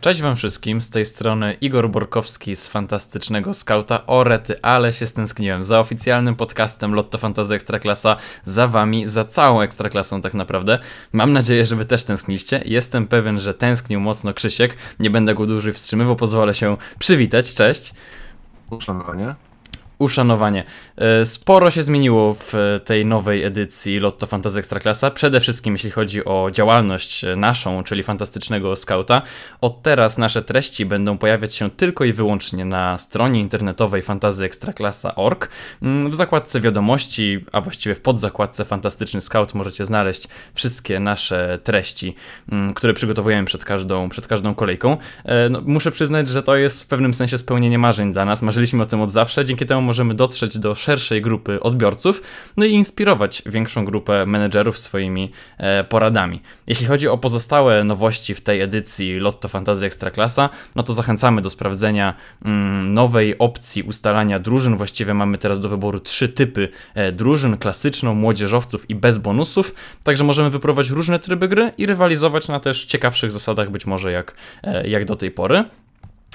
Cześć wam wszystkim, z tej strony Igor Borkowski z Fantastycznego Skauta. O rety, ale się stęskniłem za oficjalnym podcastem Lotto Fantasy Ekstraklasa, za wami, za całą Ekstraklasą tak naprawdę. Mam nadzieję, że wy też tęskniliście. Jestem pewien, że tęsknił mocno Krzysiek. Nie będę go dłużej wstrzymywał, pozwolę się przywitać. Cześć. Uszanowanie uszanowanie. E, sporo się zmieniło w tej nowej edycji Lotto Fantasy Ekstraklasa. Przede wszystkim jeśli chodzi o działalność naszą, czyli Fantastycznego Skauta. Od teraz nasze treści będą pojawiać się tylko i wyłącznie na stronie internetowej fantazyekstraklasa.org. Mm, w zakładce wiadomości, a właściwie w podzakładce Fantastyczny Scout możecie znaleźć wszystkie nasze treści, mm, które przygotowujemy przed każdą, przed każdą kolejką. E, no, muszę przyznać, że to jest w pewnym sensie spełnienie marzeń dla nas. Marzyliśmy o tym od zawsze, dzięki temu możemy dotrzeć do szerszej grupy odbiorców, no i inspirować większą grupę menedżerów swoimi e, poradami. Jeśli chodzi o pozostałe nowości w tej edycji Lotto Fantasy Ekstraklasa, no to zachęcamy do sprawdzenia mm, nowej opcji ustalania drużyn. Właściwie mamy teraz do wyboru trzy typy e, drużyn: klasyczną, młodzieżowców i bez bonusów. Także możemy wyprowadzić różne tryby gry i rywalizować na też ciekawszych zasadach, być może jak, e, jak do tej pory.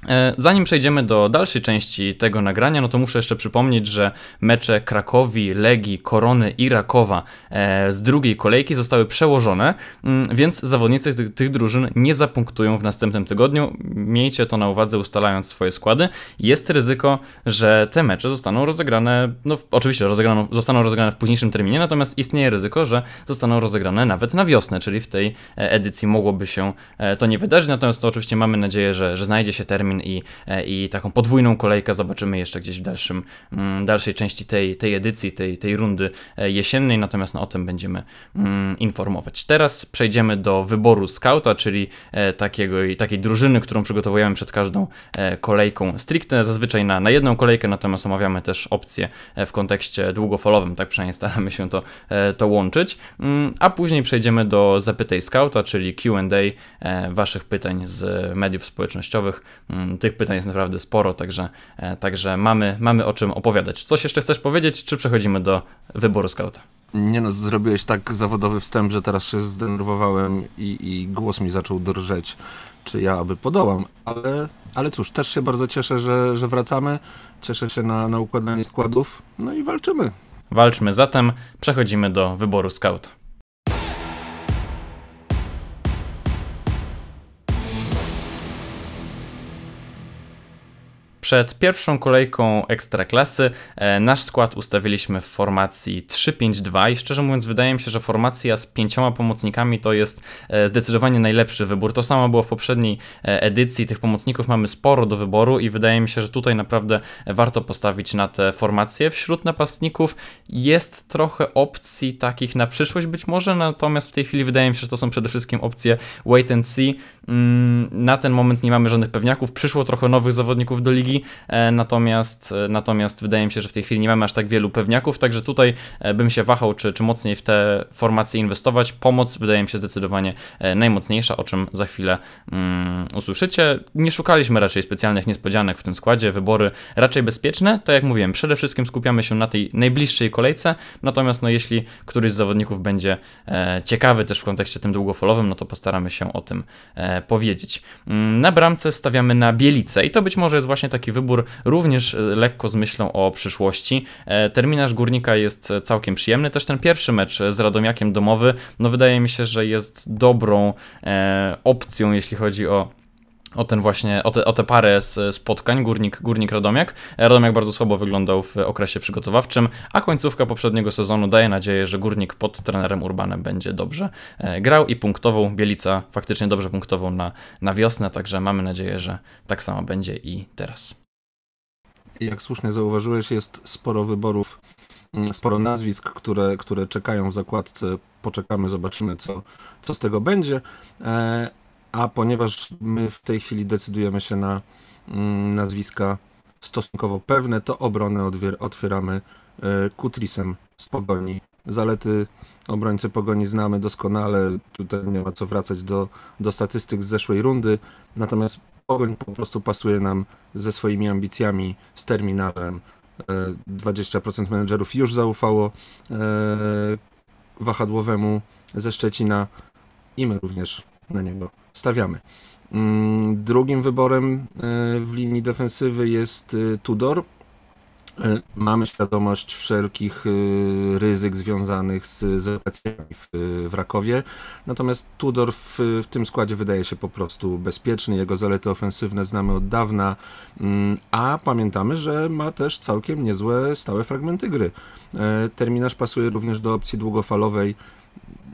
E, zanim przejdziemy do dalszej części tego nagrania, no to muszę jeszcze przypomnieć, że mecze Krakowi, Legii, Korony i Rakowa e, z drugiej kolejki zostały przełożone, mm, więc zawodnicy tych, tych drużyn nie zapunktują w następnym tygodniu. Miejcie to na uwadze ustalając swoje składy. Jest ryzyko, że te mecze zostaną rozegrane, no oczywiście zostaną rozegrane w późniejszym terminie, natomiast istnieje ryzyko, że zostaną rozegrane nawet na wiosnę, czyli w tej e, edycji mogłoby się to nie wydarzyć, natomiast to oczywiście mamy nadzieję, że, że znajdzie się termin i, e, i taką podwójną kolejkę zobaczymy jeszcze gdzieś w dalszym, mm, dalszej części tej, tej edycji, tej, tej rundy e, jesiennej, natomiast no, o tym będziemy mm, informować. Teraz przejdziemy do wyboru scouta, czyli e, takiego, takiej drużyny, którą przygotowujemy przed każdą kolejką. Stricte, zazwyczaj na, na jedną kolejkę, natomiast omawiamy też opcje w kontekście długofalowym, tak przynajmniej staramy się to, to łączyć, mm, a później przejdziemy do zapytaj scouta, czyli Q&A waszych pytań z mediów społecznościowych, tych pytań jest naprawdę sporo, także, e, także mamy, mamy o czym opowiadać. Coś jeszcze chcesz powiedzieć, czy przechodzimy do wyboru skauta? Nie no, zrobiłeś tak zawodowy wstęp, że teraz się zdenerwowałem i, i głos mi zaczął drżeć, czy ja aby podołam, ale, ale cóż, też się bardzo cieszę, że, że wracamy, cieszę się na, na układanie składów, no i walczymy. Walczmy, zatem przechodzimy do wyboru skauta. Przed pierwszą kolejką Ekstraklasy e, nasz skład ustawiliśmy w formacji 3-5-2 i szczerze mówiąc wydaje mi się, że formacja z pięcioma pomocnikami to jest e, zdecydowanie najlepszy wybór. To samo było w poprzedniej e, edycji, tych pomocników mamy sporo do wyboru i wydaje mi się, że tutaj naprawdę warto postawić na te formacje. Wśród napastników jest trochę opcji takich na przyszłość być może, natomiast w tej chwili wydaje mi się, że to są przede wszystkim opcje wait and see. Mm, na ten moment nie mamy żadnych pewniaków, przyszło trochę nowych zawodników do ligi, E, natomiast, e, natomiast wydaje mi się, że w tej chwili nie mamy aż tak wielu pewniaków, także tutaj e, bym się wahał, czy, czy mocniej w te formacje inwestować. Pomoc wydaje mi się zdecydowanie najmocniejsza, o czym za chwilę um, usłyszycie. Nie szukaliśmy raczej specjalnych niespodzianek w tym składzie, wybory raczej bezpieczne. Tak jak mówiłem, przede wszystkim skupiamy się na tej najbliższej kolejce, natomiast no, jeśli któryś z zawodników będzie e, ciekawy też w kontekście tym długofalowym, no to postaramy się o tym e, powiedzieć. Um, na bramce stawiamy na Bielicę i to być może jest właśnie taki wybór również e, lekko z myślą o przyszłości. E, terminarz Górnika jest całkiem przyjemny. Też ten pierwszy mecz z Radomiakiem domowy, no wydaje mi się, że jest dobrą e, opcją, jeśli chodzi o o ten właśnie, o te, o te parę spotkań, Górnik, Górnik Radomiak. Radomiak bardzo słabo wyglądał w okresie przygotowawczym, a końcówka poprzedniego sezonu daje nadzieję, że Górnik pod trenerem Urbanem będzie dobrze grał i punktował. Bielica faktycznie dobrze punktował na, na wiosnę, także mamy nadzieję, że tak samo będzie i teraz jak słusznie zauważyłeś, jest sporo wyborów, mm, sporo nazwisk, które, które czekają w zakładce. Poczekamy, zobaczymy, co, co z tego będzie. E, a ponieważ my w tej chwili decydujemy się na mm, nazwiska stosunkowo pewne, to obronę otwieramy e, Kutrisem z Pogoni. Zalety obrońcy Pogoni znamy doskonale, tutaj nie ma co wracać do, do statystyk z zeszłej rundy, natomiast Pogoń po prostu pasuje nam ze swoimi ambicjami, z terminalem. 20% e, menedżerów już zaufało e, wahadłowemu ze Szczecina i my również na niego stawiamy. Mm, drugim wyborem e, w linii defensywy jest e, Tudor. E, mamy świadomość wszelkich ryzyk związanych z, z w, w Rakowie, natomiast Tudor w, w, tym składzie wydaje się po prostu bezpieczny. Jego zalety ofensywne znamy od dawna, mm, a pamiętamy, że ma też całkiem niezłe stałe fragmenty gry. Terminarz pasuje również do opcji długofalowej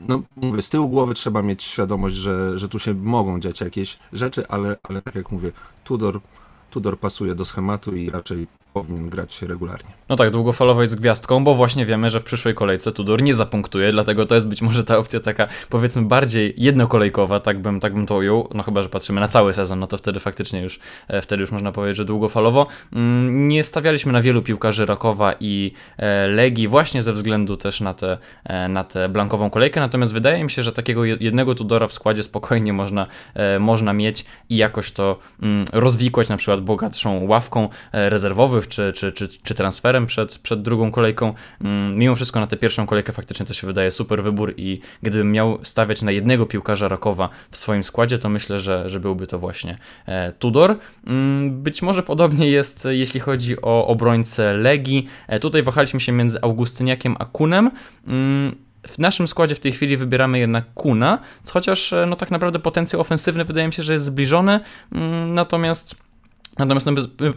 no mówię, z tyłu głowy trzeba mieć świadomość, że, że tu się mogą dziać jakieś rzeczy, ale, ale tak jak mówię, Tudor, Tudor pasuje do schematu i raczej powinien grać regularnie. No tak, długofalowo jest gwiazdką, bo właśnie wiemy, że w przyszłej kolejce Tudor nie zapunktuje, dlatego to jest być może ta opcja taka, powiedzmy, bardziej jednokolejkowa, tak bym, tak bym to ujął, no chyba, że patrzymy na cały sezon, no to wtedy faktycznie już, e, wtedy już można powiedzieć, że długofalowo. Mm, nie stawialiśmy na wielu piłkarzy Rakowa i e, Legii właśnie ze względu też na tę e, na tę blankową kolejkę, natomiast wydaje mi się, że takiego jednego Tudora w składzie spokojnie można, można mieć i jakoś to mm, rozwikłać na przykład bogatszą ławką rezerwowych, czy, czy, czy, czy transferem przed, przed drugą kolejką. Mm, mimo wszystko na tę pierwszą kolejkę faktycznie to się wydaje super wybór i gdybym miał stawiać na jednego piłkarza Rakowa w swoim składzie, to myślę, że, że byłby to właśnie e, Tudor. Mm, być może podobnie jest, jeśli chodzi o obrońcę Legii. E, tutaj wahaliśmy się między Augustyniakiem a Kunem. Mm, w naszym składzie w tej chwili wybieramy jednak Kuna, chociaż e, no tak naprawdę potencjał ofensywny wydaje mi się, że jest zbliżony, natomiast Natomiast no,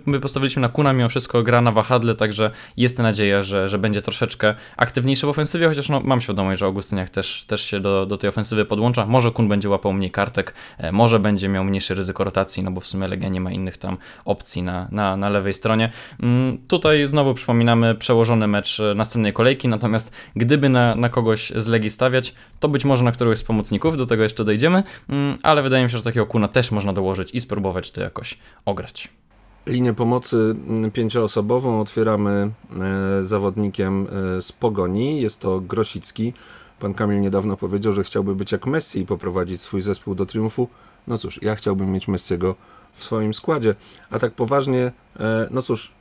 my postawiliśmy na Kuna, mimo wszystko gra na wahadle, także jest nadzieja, że, że będzie troszeczkę aktywniejszy w ofensywie, chociaż no, mam świadomość, że Augustyniak też, też się do, do tej ofensywy podłącza. Może Kun będzie łapał mniej kartek, e, może będzie miał mniejsze ryzyko rotacji, no bo w sumie Legia nie ma innych tam opcji na, na, na lewej stronie. Mm, tutaj znowu przypominamy przełożony mecz e, następnej kolejki, natomiast gdyby na, na kogoś z Legii stawiać, to być może na któregoś z pomocników, do tego jeszcze dojdziemy, mm, ale wydaje mi się, że takiego Kuna też można dołożyć i spróbować to jakoś ograć. Linię pomocy mm, pięcioosobową otwieramy e, zawodnikiem e, z Pogoni. Jest to Grosicki. Pan Kamil niedawno powiedział, że chciałby być jak Messi i poprowadzić swój zespół do triumfu. No cóż, ja chciałbym mieć Messiego w swoim składzie. A tak poważnie, e, no cóż,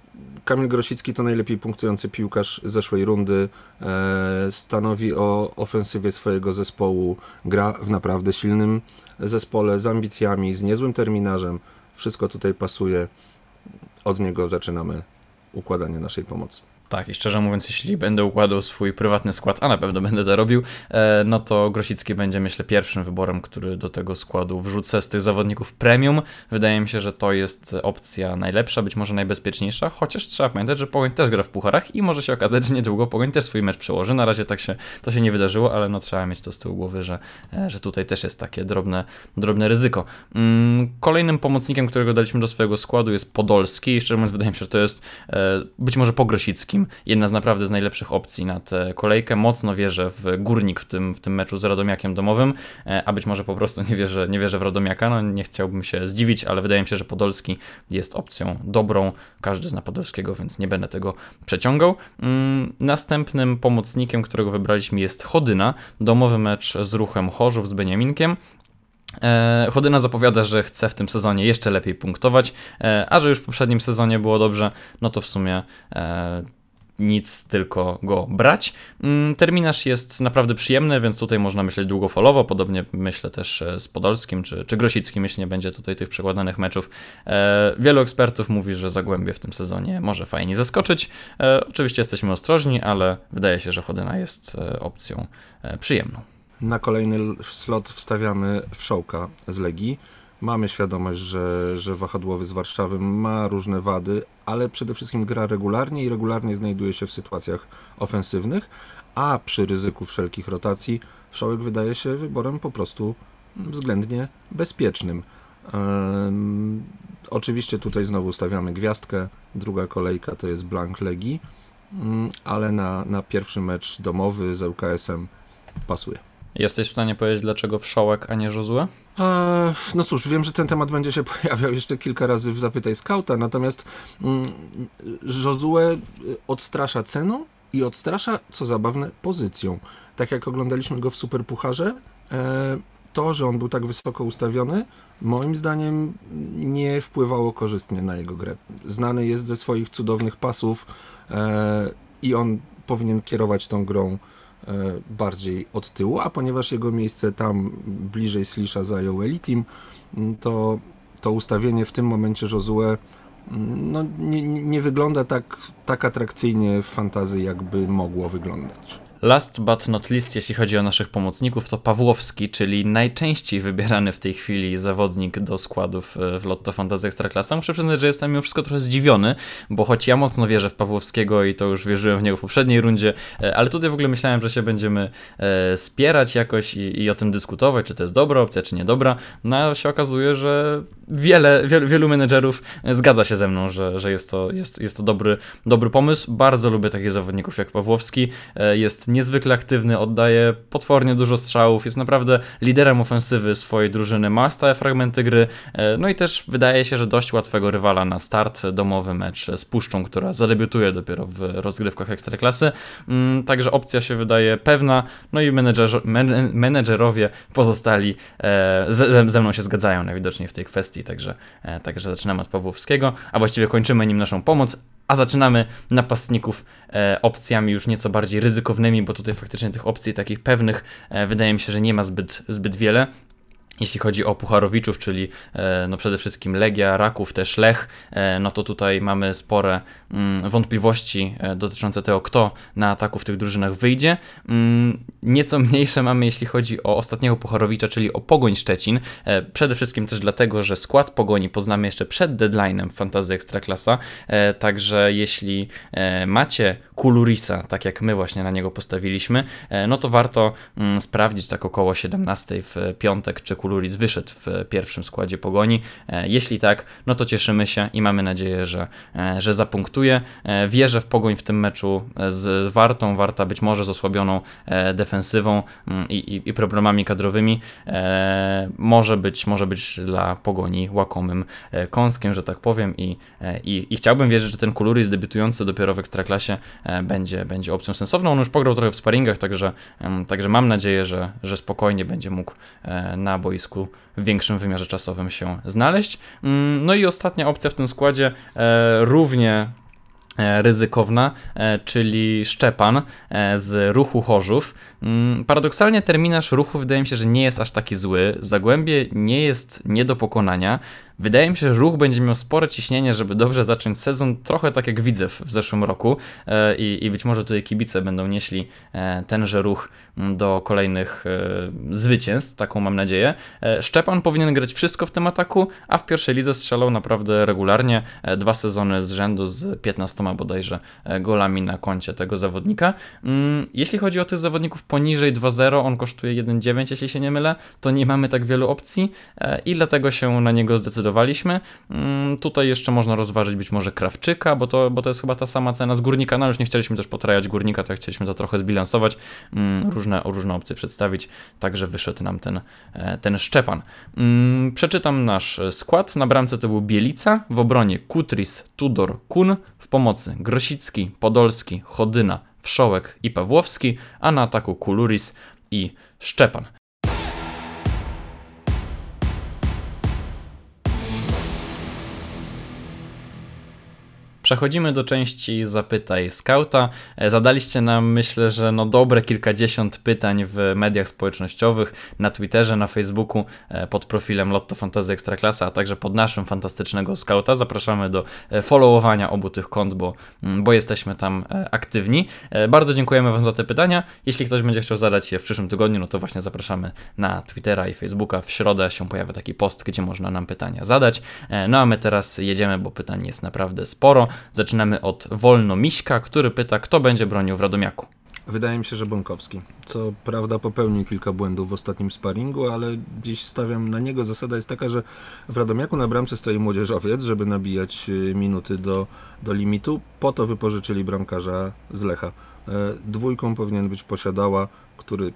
Kamil Grosicki to najlepiej punktujący piłkarz zeszłej rundy. Stanowi o ofensywie swojego zespołu. Gra w naprawdę silnym zespole z ambicjami, z niezłym terminarzem. Wszystko tutaj pasuje od niego zaczynamy układanie naszej pomocy. Tak, i szczerze mówiąc, jeśli będę układał swój prywatny skład, a na pewno będę to robił, e, no to Grosicki będzie, myślę, pierwszym wyborem, który do tego składu wrzucę z tych zawodników premium. Wydaje mi się, że to jest opcja najlepsza, być może najbezpieczniejsza, chociaż trzeba pamiętać, że Pogoń też gra w pucharach i może się okazać, że niedługo Pogoń też swój mecz przełoży. Na razie tak się to się nie wydarzyło, ale no trzeba mieć to z tyłu głowy, że, e, że tutaj też jest takie drobne, drobne ryzyko. Mm, kolejnym pomocnikiem, którego daliśmy do swojego składu jest Podolski i szczerze mówiąc wydaje mi się, że to jest e, być może po Grosickim jedna z naprawdę z najlepszych opcji na tę kolejkę. Mocno wierzę w Górnik w tym, w tym meczu z Radomiakiem domowym, e, a być może po prostu nie wierzę, nie wierzę w Radomiaka. No, nie chciałbym się zdziwić, ale wydaje mi się, że Podolski jest opcją dobrą. Każdy zna Podolskiego, więc nie będę tego przeciągał. Mm, następnym pomocnikiem, którego wybraliśmy jest Chodyna. Domowy mecz z ruchem Chorzów z Beniaminkiem. E, Chodyna zapowiada, że chce w tym sezonie jeszcze lepiej punktować, e, a że już w poprzednim sezonie było dobrze, no to w sumie nic, tylko go brać. Mm, terminarz jest naprawdę przyjemny, więc tutaj można myśleć długofalowo, podobnie myślę też e, z Podolskim czy, czy Grosickim, jeśli nie będzie tutaj tych przekładanych meczów. E, wielu ekspertów mówi, że Zagłębie w tym sezonie może fajnie zaskoczyć. E, oczywiście jesteśmy ostrożni, ale wydaje się, że Chodyna jest opcją przyjemną. Na kolejny slot wstawiamy Wszołka z Legii. Mamy świadomość, że, że wahadłowy z Warszawy ma różne wady, ale przede wszystkim gra regularnie i regularnie znajduje się w sytuacjach ofensywnych, a przy ryzyku wszelkich rotacji Wszołek wydaje się wyborem po prostu względnie bezpiecznym. Oczywiście tutaj znowu stawiamy gwiazdkę, druga kolejka to jest Blank Legii, um, ale na, na pierwszy mecz domowy z ŁKS-em pasuje. Jesteś w stanie powiedzieć, dlaczego Wszołek, a nie Josue? No cóż, wiem, że ten temat będzie się pojawiał jeszcze kilka razy w Zapytaj Skauta, natomiast mm, Josue y, odstrasza ceną i odstrasza, co zabawne, pozycją. Tak jak oglądaliśmy go w Superpucharze, e, to, że on był tak wysoko ustawiony, moim zdaniem nie wpływało korzystnie na jego grę. Znany jest ze swoich cudownych pasów e, i on powinien kierować tą grą bardziej od tyłu, a ponieważ jego miejsce tam bliżej Slisha zajął Elitim, to to ustawienie w tym momencie Josue no, nie, nie wygląda tak, tak atrakcyjnie w fantazji, jakby mogło wyglądać. Last but not least, jeśli chodzi o naszych pomocników, to Pawłowski, czyli najczęściej wybierany w tej chwili zawodnik do składów e, w Lotto Fantasy Ekstraklasa. Muszę przyznać, że jestem mimo wszystko trochę zdziwiony, bo choć ja mocno wierzę w Pawłowskiego i to już wierzyłem w niego w poprzedniej rundzie, e, ale tutaj w ogóle myślałem, że się będziemy e, spierać jakoś i, i o tym dyskutować, czy to jest dobra opcja, czy niedobra. No a się okazuje, że wiele, wielu, wielu menedżerów zgadza się ze mną, że, że jest to, jest, jest to dobry, dobry pomysł. Bardzo lubię takich zawodników jak Pawłowski. Jest niezwykle aktywny, oddaje potwornie dużo strzałów, jest naprawdę liderem ofensywy swojej drużyny, ma stałe fragmenty gry, e, no i też wydaje się, że dość łatwego rywala na start, domowy mecz z Puszczą, która zadebiutuje dopiero w rozgrywkach Ekstraklasy, mm, także opcja się wydaje pewna, no i menedżer, menedżerowie pozostali e, ze, ze mną się zgadzają najwidoczniej w tej kwestii, także, e, także zaczynamy od Pawłowskiego, a właściwie kończymy nim naszą pomoc, a zaczynamy napastników e, opcjami już nieco bardziej ryzykownymi, bo tutaj faktycznie tych opcji takich pewnych e, wydaje mi się, że nie ma zbyt, zbyt wiele. Jeśli chodzi o Pucharowiczów, czyli e, no przede wszystkim Legia, Raków, też Lech, e, no to tutaj mamy spore mm, wątpliwości e, dotyczące tego, kto na ataku w tych drużynach wyjdzie. Mm, nieco mniejsze mamy, jeśli chodzi o ostatniego Pucharowicza, czyli o Pogoń Szczecin. Przede wszystkim też dlatego, że skład Pogoni poznamy jeszcze przed deadline'em Fantazy Ekstraklasa, także jeśli macie Kulurisa, tak jak my właśnie na niego postawiliśmy, no to warto mm, sprawdzić tak około 17 w piątek, czy Kuluris wyszedł w pierwszym składzie pogoni. E, jeśli tak, no to cieszymy się i mamy nadzieję, że, e, że zapunktuje. E, wierzę w pogoń w tym meczu z Wartą. Warta być może z osłabioną defensywą mm, i, i, i problemami kadrowymi. Może być, może być dla pogoni łakomym kąskiem, że tak powiem. I, i, i chciałbym wierzyć, że ten Kuluris debiutujący dopiero w ekstraklasie będzie, będzie opcją sensowną. On już pograł trochę w sparingach, także, także mam nadzieję, że, że spokojnie będzie mógł na boisku boisku w większym wymiarze czasowym się znaleźć. Mm, no i ostatnia opcja w tym składzie, e, równie e, ryzykowna, e, czyli Szczepan z ruchu Chorzów. Mm, paradoksalnie terminarz ruchu wydaje mi się, że nie jest aż taki zły. Zagłębie nie jest nie do pokonania. Wydaje mi się, że ruch będzie miał spore ciśnienie, żeby dobrze zacząć sezon, trochę tak jak widzę w zeszłym roku e, i, i być może tutaj kibice będą nieśli e, tenże ruch mm, do kolejnych e, zwycięstw, taką mam nadzieję. Szczepan powinien grać wszystko w tym ataku, a w pierwszej lidze strzelał naprawdę regularnie, dwa sezony z rzędu z 15 bodajże golami na koncie tego zawodnika. Mm, jeśli chodzi o tych zawodników poniżej 2.0, on kosztuje 1.9 jeśli się nie mylę, to nie mamy tak wielu opcji i dlatego się na niego zdecydowaliśmy. Mm, tutaj jeszcze można rozważyć być może Krawczyka, bo to, bo to jest chyba ta sama cena z Górnika, no już nie chcieliśmy też potrajać Górnika, tak chcieliśmy to trochę zbilansować, mm, różne, różne opcje przedstawić, także wyszedł nam ten, e, ten Szczepan. Mm, przeczytam nasz skład. Na bramce to był Bielica, w obronie Kutris, Tudor, Kun, w pomocy Grosicki, Podolski, Chodyna, Wszołek i Pawłowski, a na ataku Kuluris i Szczepan. Przechodzimy do części Zapytaj Skauta. E, zadaliście nam, myślę, że no dobre kilkadziesiąt pytań w mediach społecznościowych, na Twitterze, na Facebooku, e, pod profilem Lotto Fantasy Ekstraklasa, a także pod naszym fantastycznego Skauta. Zapraszamy do e, followowania obu tych kont, bo, mm, bo jesteśmy tam aktywni. Bardzo dziękujemy Wam za te pytania. Jeśli ktoś będzie chciał zadać je w przyszłym tygodniu, no to właśnie zapraszamy na Twittera i Facebooka. W środę się pojawia taki post, gdzie można nam pytania zadać. No a my teraz jedziemy, bo pytań jest naprawdę sporo. Zaczynamy od Wolno Miśka, który pyta, kto będzie bronił w Radomiaku. Wydaje mi się, że Bąkowski. Co prawda popełnił kilka błędów w ostatnim sparingu, ale dziś stawiam na niego. Zasada jest taka, że w Radomiaku na bramce stoi młodzieżowiec, żeby nabijać y, minuty do, do limitu. Po to wypożyczyli bramkarza z Lecha. E, dwójką powinien być posiadała, który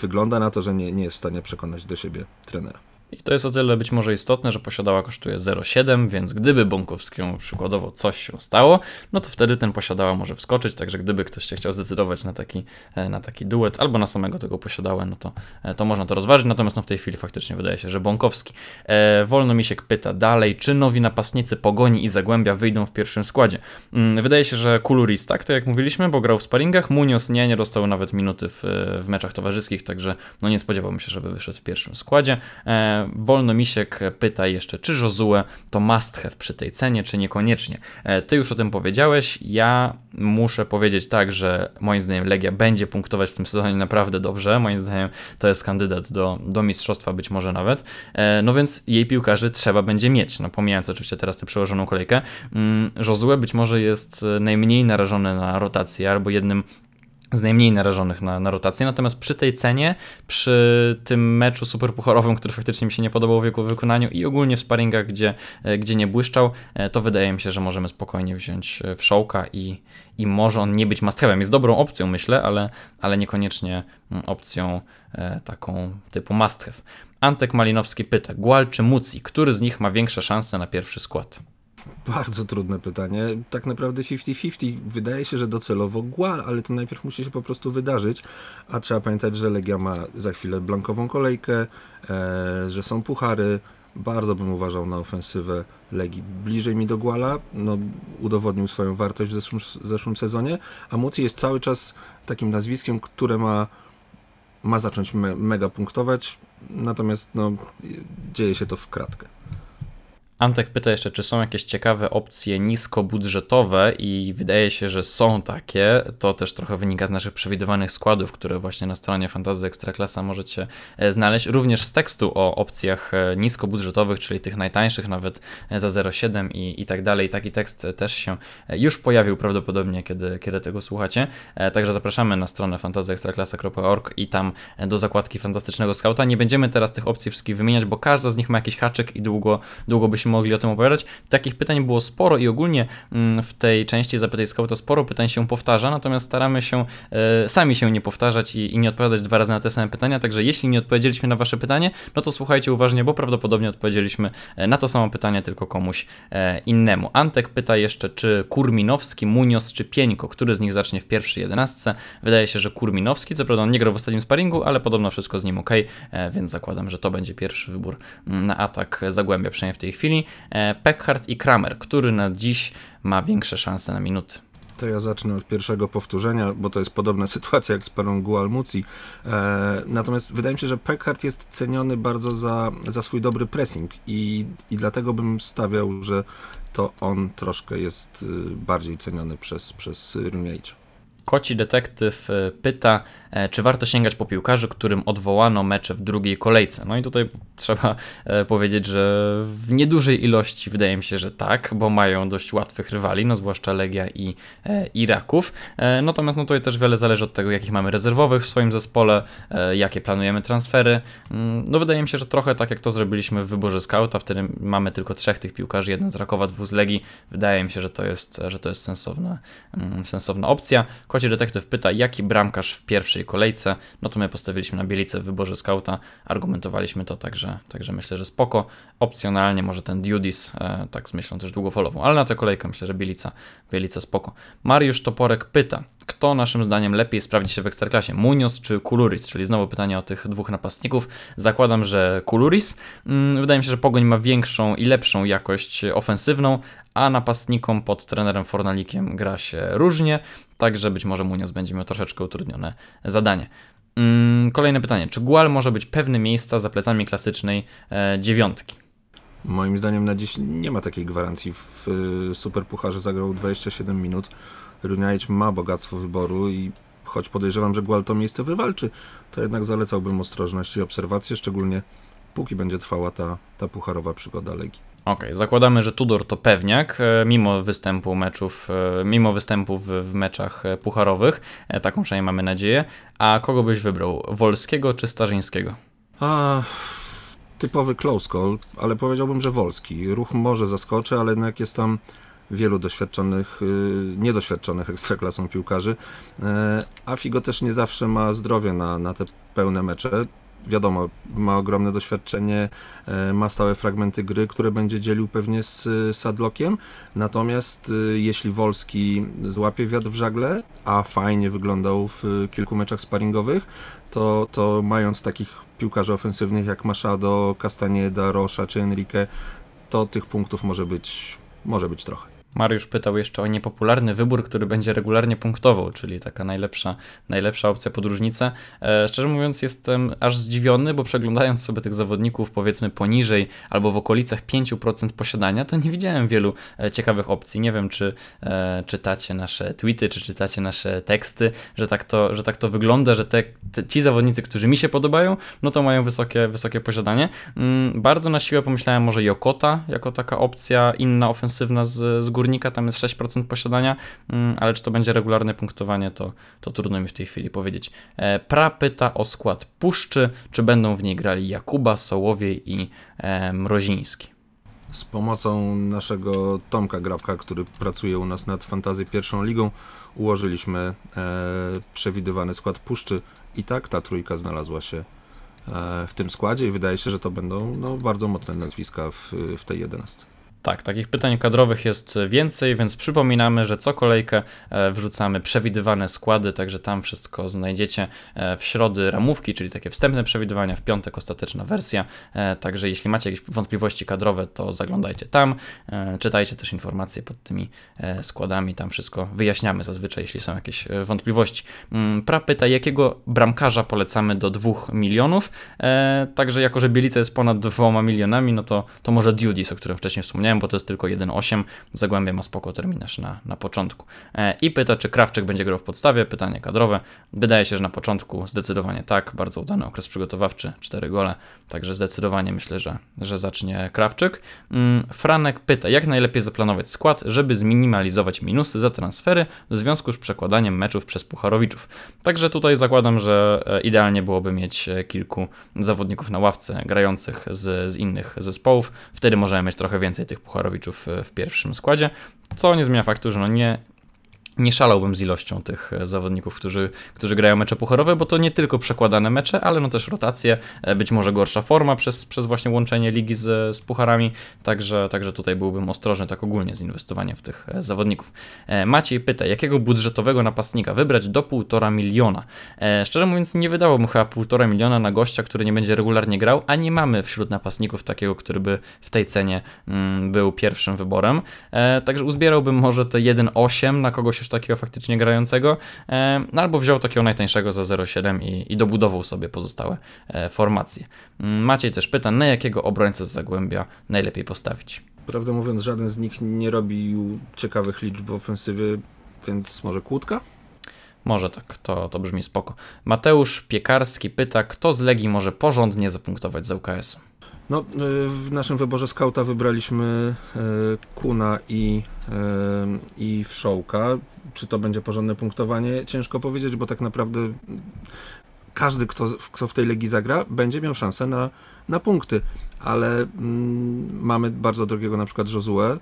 wygląda na to, że nie, nie jest w stanie przekonać do siebie trenera. I to jest o tyle być może istotne, że posiadała kosztuje 0,7, więc gdyby Bąkowskiemu przykładowo coś się stało, no to wtedy ten posiadała może wskoczyć, także gdyby ktoś się chciał zdecydować na taki, e, na taki duet albo na samego tego posiadała, no to, e, to można to rozważyć, natomiast no w tej chwili faktycznie wydaje się, że Bąkowski. E, Wolno Misiek pyta dalej, czy nowi napastnicy Pogoni i Zagłębia wyjdą w pierwszym składzie? Mm, wydaje się, że Kuluris, tak, to jak mówiliśmy, bo grał w sparingach, Munoz nie, nie dostał nawet minuty w, w meczach towarzyskich, także no nie spodziewałbym się, żeby wyszedł w pierwszym składzie. E, Wolno Misiek pyta jeszcze, czy Josue to must have przy tej cenie, czy niekoniecznie. E, ty już o tym powiedziałeś, ja muszę powiedzieć tak, że moim zdaniem Legia będzie punktować w tym sezonie naprawdę dobrze, moim zdaniem to jest kandydat do, do mistrzostwa być może nawet, e, no więc jej piłkarzy trzeba będzie mieć, no pomijając oczywiście teraz tę przełożoną kolejkę. Mm, Josue być może jest najmniej narażony na rotację, albo jednym z najmniej narażonych na, na rotację. Natomiast przy tej cenie, przy tym meczu superpucharowym, który faktycznie mi się nie podobał w jego wykonaniu i ogólnie w sparingach, gdzie, e, gdzie nie błyszczał, e, to wydaje mi się, że możemy spokojnie wziąć e, w szołka i, i może on nie być must Jest dobrą opcją, myślę, ale, ale niekoniecznie mm, opcją taką typu have. Antek Malinowski pyta, Gual czy Muci, który z nich ma większe szanse na pierwszy skład? Bardzo trudne pytanie. Tak naprawdę 50-50. Wydaje się, że docelowo Gual, ale to najpierw musi się po prostu wydarzyć. A trzeba pamiętać, że Legia ma za chwilę blankową kolejkę, e, że są puchary. Bardzo bym uważał na ofensywę Legii. Bliżej mi do Guala, no, udowodnił swoją wartość w zeszłym, w zeszłym sezonie, a Muci jest cały czas takim nazwiskiem, które ma, ma zacząć me, mega punktować, natomiast no, dzieje się to w kratkę. Antek pyta jeszcze, czy są jakieś ciekawe opcje niskobudżetowe i wydaje się, że są takie. To też trochę wynika z naszych przewidywanych składów, które właśnie na stronie Fantasy Ekstraklasa możecie e, znaleźć. Również z tekstu o opcjach e, niskobudżetowych, czyli tych najtańszych, nawet e, za 0,7 i, i tak dalej. Taki tekst też się już pojawił prawdopodobnie, kiedy, kiedy tego słuchacie. Także zapraszamy na stronę fantazyekstraklasa.org i tam do zakładki Fantastycznego Skauta. Nie będziemy teraz tych opcji wszystkich wymieniać, bo każda z nich ma jakiś haczyk i długo, długo by się mogli o tym opowiadać. Takich pytań było sporo i ogólnie mm, w tej części Zapytaj Scouta sporo pytań się powtarza, natomiast staramy się e, sami się nie powtarzać i, i nie odpowiadać dwa razy na te same pytania, także jeśli nie odpowiedzieliśmy na Wasze pytanie, no to słuchajcie uważnie, bo prawdopodobnie odpowiedzieliśmy e, na to samo pytanie tylko komuś e, innemu. Antek pyta jeszcze, czy Kurminowski, Munoz czy Pieńko, który z nich zacznie w pierwszej jedenastce? Wydaje się, że Kurminowski, co prawda on nie grał w ostatnim sparingu, ale podobno wszystko z nim ok, więc zakładam, że to będzie pierwszy wybór mm, na atak Zagłębia, przynajmniej w tej chwili. E, Peckhardt i Kramer, który na dziś ma większe szanse na minuty. To ja zacznę od pierwszego powtórzenia, bo to jest podobna sytuacja jak z parą Gualmuci. E, natomiast wydaje mi się, że Peckhardt jest ceniony bardzo za, za swój dobry pressing i, i dlatego bym stawiał, że to on troszkę jest y, bardziej ceniony przez, przez Rumiejcza. Koci detektyw e, pyta, czy warto sięgać po piłkarzy, którym odwołano mecze w drugiej kolejce. No i tutaj trzeba e, powiedzieć, że w niedużej ilości wydaje mi się, że tak, bo mają dość łatwych rywali, no zwłaszcza Legia i Iraków. Natomiast no tutaj też wiele zależy od tego, jakich mamy rezerwowych w swoim zespole, jakie planujemy transfery. Mm, no wydaje mi się, że trochę tak jak to zrobiliśmy w wyborze scouta, wtedy mamy tylko trzech tych piłkarzy, jeden z Rakowa, dwóch z Legii. Wydaje mi się, że to jest, że to jest sensowna, mm, sensowna opcja. Kocie detektyw pyta, jaki bramkarz w pierwszej kolejce, no to my postawiliśmy na Bielicę w wyborze skauta, argumentowaliśmy to, także, także myślę, że spoko. Opcjonalnie może ten Dudis, e, tak z myślą też długofalową, ale na tę kolejkę myślę, że Bielica, Bielica spoko. Mariusz Toporek pyta, kto naszym zdaniem lepiej sprawdzi się w Ekstraklasie, Munoz czy Kuluris, czyli znowu pytanie o tych dwóch napastników. Zakładam, że Kuluris. Mm, wydaje mi się, że Pogoń ma większą i lepszą jakość ofensywną, a napastnikom pod trenerem Fornalikiem gra się różnie, także być może Munoz będzie miał troszeczkę utrudnione zadanie. Mm, kolejne pytanie. Czy Gual może być pewne miejsca za plecami klasycznej e, dziewiątki? Moim zdaniem na dziś nie ma takiej gwarancji. W y, Superpucharze zagrał 27 minut. Runiaic ma bogactwo wyboru i choć podejrzewam, że Gual to miejsce wywalczy, to jednak zalecałbym ostrożność i obserwację, szczególnie póki będzie trwała ta, ta pucharowa przygoda Legii. Okej, okay, zakładamy, że Tudor to pewniak, e, mimo występu meczów, e, mimo występu w, meczach e, pucharowych, taką przynajmniej mamy nadzieję. A kogo byś wybrał, Wolskiego czy Starzyńskiego? A, typowy close call, ale powiedziałbym, że Wolski. Ruch może zaskoczy, ale jednak jest tam wielu doświadczonych, niedoświadczonych ekstraklasą piłkarzy, a Figo też nie zawsze ma zdrowie na, na te pełne mecze. Wiadomo, ma ogromne doświadczenie, e, ma stałe fragmenty gry, które będzie dzielił pewnie z Sadlockiem. Natomiast e, jeśli Wolski złapie wiatr w żagle, a fajnie wyglądał w kilku meczach sparingowych, to, to mając takich piłkarzy ofensywnych jak Machado, Castaneda, Rocha czy Enrique, to tych punktów może być, może być trochę. Mariusz pytał jeszcze o niepopularny wybór, który będzie regularnie punktował, czyli taka najlepsza, najlepsza opcja podróżnica. E, szczerze mówiąc, jestem aż zdziwiony, bo przeglądając sobie tych zawodników, powiedzmy poniżej albo w okolicach 5% posiadania, to nie widziałem wielu e, ciekawych opcji. Nie wiem, czy e, czytacie nasze tweety, czy czytacie nasze teksty, że tak to, że tak to wygląda, że te, te, ci zawodnicy, którzy mi się podobają, no to mają wysokie, wysokie posiadanie. Mm, bardzo na siłę pomyślałem może Jokota jako taka opcja inna, ofensywna z, z górnika, tam jest 6% posiadania, mm, ale czy to będzie regularne punktowanie, to, to trudno mi w tej chwili powiedzieć. E, pra pyta o skład Puszczy, czy będą w niej grali Jakuba, Sołowiej i e, Mroziński. Z pomocą naszego Tomka Grabka, który pracuje u nas nad Fantazji Pierwszą Ligą, ułożyliśmy e, przewidywany skład Puszczy i tak ta trójka znalazła się e, w tym składzie i wydaje się, że to będą no, bardzo mocne nazwiska w, w tej 11. Tak, takich pytań kadrowych jest więcej, więc przypominamy, że co kolejkę e, wrzucamy przewidywane składy, także tam wszystko znajdziecie e, w środy ramówki, czyli takie wstępne przewidywania, w piątek ostateczna wersja. E, także jeśli macie jakieś wątpliwości kadrowe, to zaglądajcie tam. Czytajcie też informacje pod tymi składami, tam wszystko wyjaśniamy zazwyczaj, jeśli są jakieś wątpliwości. Mm, pra pyta, jakiego bramkarza polecamy do 2 milionów. Także jako, że Bielica jest ponad 2 milionami, no to, to może Dudis, o którym wcześniej wspomniałem bo to jest tylko 1.8. Zagłębie ma spoko terminarz na, na początku. E, I pyta, czy Krawczyk będzie grał w podstawie? Pytanie kadrowe. Wydaje się, że na początku zdecydowanie tak. Bardzo udany okres przygotowawczy, 4 gole. Także zdecydowanie myślę, że, że zacznie Krawczyk. Mm, Franek pyta, jak najlepiej zaplanować skład, żeby zminimalizować minusy za transfery w związku z przekładaniem meczów przez Pucharowiczów. Także tutaj zakładam, że e, idealnie byłoby mieć e, kilku zawodników na ławce grających z, z innych zespołów. Wtedy możemy mieć trochę więcej tych Pucharowiczów w pierwszym składzie, co nie zmienia faktu, że no nie, nie szalałbym z ilością tych e, zawodników, którzy, którzy grają mecze pucharowe, bo to nie tylko przekładane mecze, ale no też rotacje, e, być może gorsza forma przez, przez właśnie łączenie ligi z, z pucharami, także, także tutaj byłbym ostrożny tak ogólnie z inwestowaniem w tych e, zawodników. Maciej pyta, jakiego budżetowego napastnika wybrać do 1,5 miliona? Szczerze mówiąc nie wydałbym chyba 1,5 miliona na gościa, który nie będzie regularnie grał, a nie mamy wśród napastników takiego, który by w tej cenie mm, był pierwszym wyborem, także uzbierałbym może te 1,8 na kogoś już takiego faktycznie grającego, e, no albo wziął takiego najtańszego za 0,7 i, i dobudował sobie pozostałe e, formacje. Mm, Maciej też pyta, na jakiego obrońcę z Zagłębia najlepiej postawić? Prawdę mówiąc, żaden z nich nie robił ciekawych liczb w ofensywie, więc może Kłódka? Może tak, to, to brzmi spoko. Mateusz Piekarski pyta, kto z Legii może porządnie zapunktować z UKS-u? No, y, w naszym wyborze skauta wybraliśmy Kuna i, i Wszołka. Czy to będzie porządne punktowanie? Ciężko powiedzieć, bo tak naprawdę każdy, kto, kto w tej legii zagra, będzie miał szansę na, na punkty, ale mm, mamy bardzo drogiego na przykład Josue,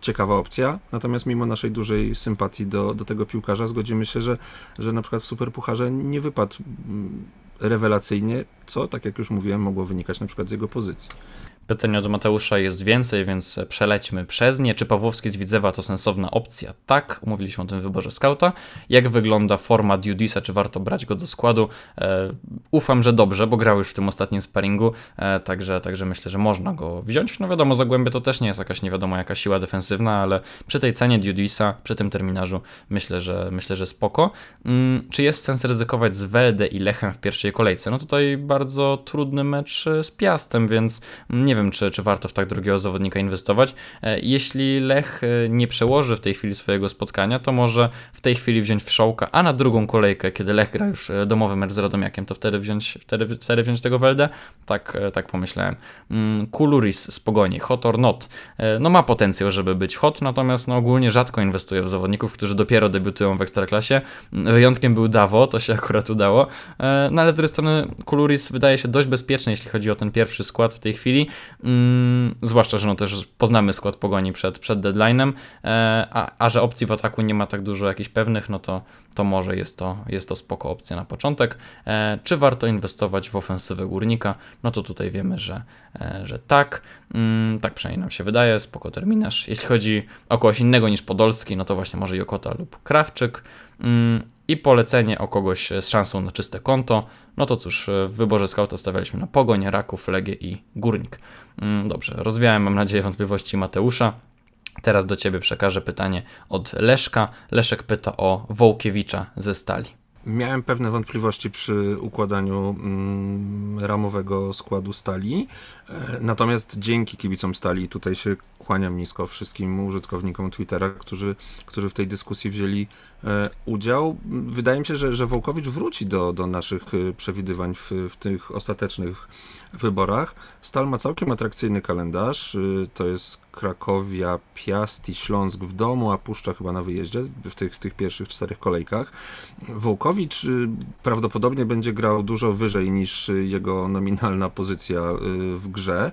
ciekawa opcja, natomiast mimo naszej dużej sympatii do, do tego piłkarza zgodzimy się, że, że na przykład w Superpucharze nie wypadł mm, rewelacyjnie, co, tak jak już mówiłem, mogło wynikać na przykład z jego pozycji. Pytań od Mateusza jest więcej, więc przelećmy przez nie. Czy Pawłowski z Widzewa to sensowna opcja? Tak, mówiliśmy o tym wyborze skauta. Jak wygląda forma Dudisa, czy warto brać go do składu? E, ufam, że dobrze, bo grał już w tym ostatnim sparingu, e, także, także myślę, że można go wziąć. No wiadomo, Zagłębie to też nie jest jakaś nie wiadomo jaka siła defensywna, ale przy tej cenie Dudisa, przy tym terminarzu myślę, że myślę, że spoko. Mm, czy jest sens ryzykować z Welde i Lechem w pierwszej kolejce? No tutaj bardzo trudny mecz z Piastem, więc nie nie wiem, czy, czy warto w tak drugiego zawodnika inwestować. E, jeśli Lech e, nie przełoży w tej chwili swojego spotkania, to może w tej chwili wziąć Wszołka, a na drugą kolejkę, kiedy Lech gra już e, domowy mecz z Radomiakiem, to wtedy wziąć, wtedy, wtedy wziąć tego Weldę? Tak, tak pomyślałem. Mm, Kuluris z Pogoni, hot or not. No ma potencjał, żeby być hot, natomiast no ogólnie rzadko inwestuje w zawodników, którzy dopiero debiutują w Ekstraklasie. Wyjątkiem był Dawo, to się akurat udało. No ale z drugiej strony Kuluris wydaje się dość bezpieczny, jeśli chodzi o ten pierwszy skład w tej chwili. Mm, zwłaszcza, że no też poznamy skład pogoni przed, przed deadline'em, e, a, a że opcji w ataku nie ma tak dużo jakichś pewnych, no to, to może jest to, jest to spoko opcja na początek. E, czy warto inwestować w ofensywę górnika? No to tutaj wiemy, że, e, że tak. Mm, tak przynajmniej nam się wydaje, spoko terminarz. Jeśli chodzi o kogoś innego niż Podolski, no to właśnie może Jokota lub Krawczyk. Mm, I polecenie o kogoś z szansą na czyste konto. No to cóż, w wyborze skauta stawialiśmy na Pogoń, Raków, Legię i Górnik. Mm, dobrze, rozwiałem mam nadzieję wątpliwości Mateusza. Teraz do Ciebie przekażę pytanie od Leszka. Leszek pyta o Wołkiewicza ze Stali. Miałem pewne wątpliwości przy układaniu mm, ramowego składu stali, e, natomiast dzięki kibicom stali, tutaj się kłaniam nisko wszystkim użytkownikom Twittera, którzy, którzy w tej dyskusji wzięli e, udział. Wydaje mi się, że, że Wołkowicz wróci do, do naszych e, przewidywań w, w tych ostatecznych wyborach. Stal ma całkiem atrakcyjny kalendarz. To jest Krakowia, Piast i Śląsk w domu, a Puszcza chyba na wyjeździe w tych, tych pierwszych czterech kolejkach. Wołkowicz prawdopodobnie będzie grał dużo wyżej niż jego nominalna pozycja w grze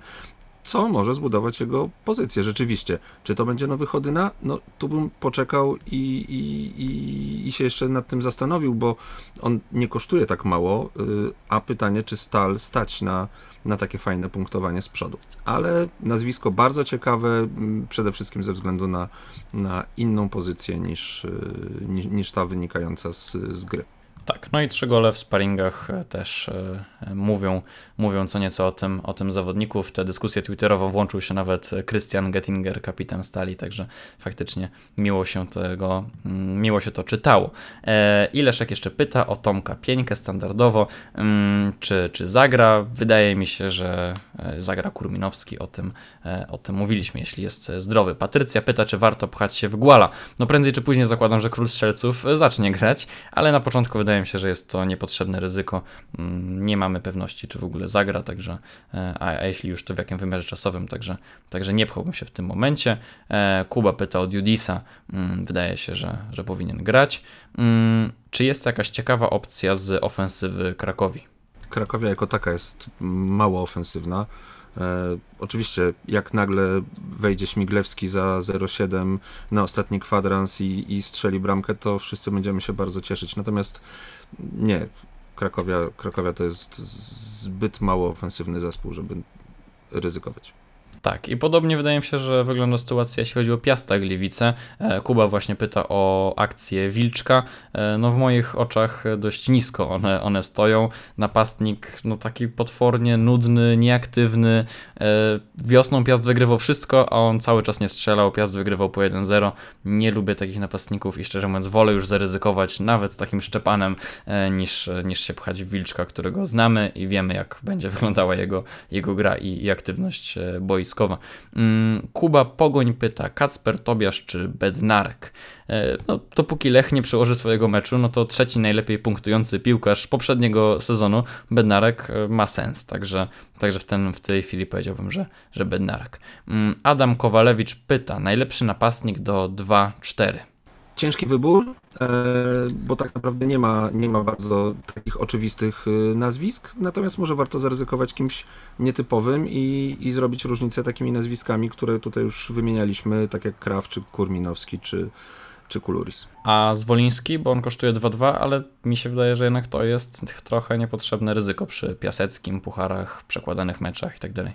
co może zbudować jego pozycję rzeczywiście. Czy to będzie nowy Chodyna? No tu bym poczekał i, i, i, i się jeszcze nad tym zastanowił, bo on nie kosztuje tak mało, y, a pytanie, czy Stal stać na, na takie fajne punktowanie z przodu. Ale nazwisko bardzo ciekawe, przede wszystkim ze względu na, na inną pozycję niż, y, niż ta wynikająca z, z gry. Tak, no i trzy gole w sparingach e, też e, mówią, mówią co nieco o tym, o tym zawodniku. W tę dyskusję twitterową włączył się nawet Christian Gettinger, kapitan Stali, także faktycznie miło się tego, mm, miło się to czytało. E, I Leszek jeszcze pyta o Tomka Pieńkę standardowo, mm, czy, czy zagra. Wydaje mi się, że zagra Kurminowski, o tym, o tym mówiliśmy, jeśli jest zdrowy. Patrycja pyta, czy warto pchać się w Guala. No prędzej czy później zakładam, że Król Strzelców zacznie grać, ale na początku wydaje wydaje mi się, że jest to niepotrzebne ryzyko. Mm, nie mamy pewności, czy w ogóle zagra, także, e, a, a jeśli już to w jakim wymiarze czasowym, także, także nie pchałbym się w tym momencie. E, Kuba pyta od Judisa, mm, wydaje się, że, że powinien grać. Mm, czy jest jakaś ciekawa opcja z ofensywy Krakowi? Krakowia jako taka jest mało ofensywna. E, oczywiście, jak nagle wejdzie Śmiglewski za 0,7 na ostatni kwadrans i, i strzeli bramkę, to wszyscy będziemy się bardzo cieszyć. Natomiast nie, Krakowia, Krakowia to jest zbyt mało ofensywny zespół, żeby ryzykować. Tak, i podobnie wydaje mi się, że wygląda sytuacja, jeśli chodzi o Piasta Gliwice. E, Kuba właśnie pyta o akcję Wilczka. E, no w moich oczach dość nisko one, one stoją. Napastnik, no taki potwornie nudny, nieaktywny. E, wiosną Piast wygrywał wszystko, a on cały czas nie strzelał. Piast wygrywał po 1-0. Nie lubię takich napastników i szczerze mówiąc wolę już zaryzykować nawet z takim Szczepanem, niż, niż się pchać w Wilczka, którego znamy i wiemy jak będzie wyglądała jego, jego gra i, i aktywność boiska Mm, Kuba Pogoń pyta, Kacper Tobiasz czy Bednarek? E, no, dopóki Lech nie przełoży swojego meczu, no to trzeci najlepiej punktujący piłkarz poprzedniego sezonu, Bednarek, e, ma sens. Także, także w, ten, w tej chwili powiedziałbym, że, że Bednarek. Mm, Adam Kowalewicz pyta, najlepszy napastnik do 2-4. Ciężki wybór, e, bo tak naprawdę nie ma, nie ma bardzo takich oczywistych e, nazwisk, natomiast może warto zaryzykować kimś nietypowym i, i zrobić różnicę takimi nazwiskami, które tutaj już wymienialiśmy, tak jak Krawczyk, Kurminowski czy, czy Kuluris. A Zwoliński, bo on kosztuje 2-2, ale mi się wydaje, że jednak to jest trochę niepotrzebne ryzyko przy Piaseckim, pucharach, przekładanych meczach itd.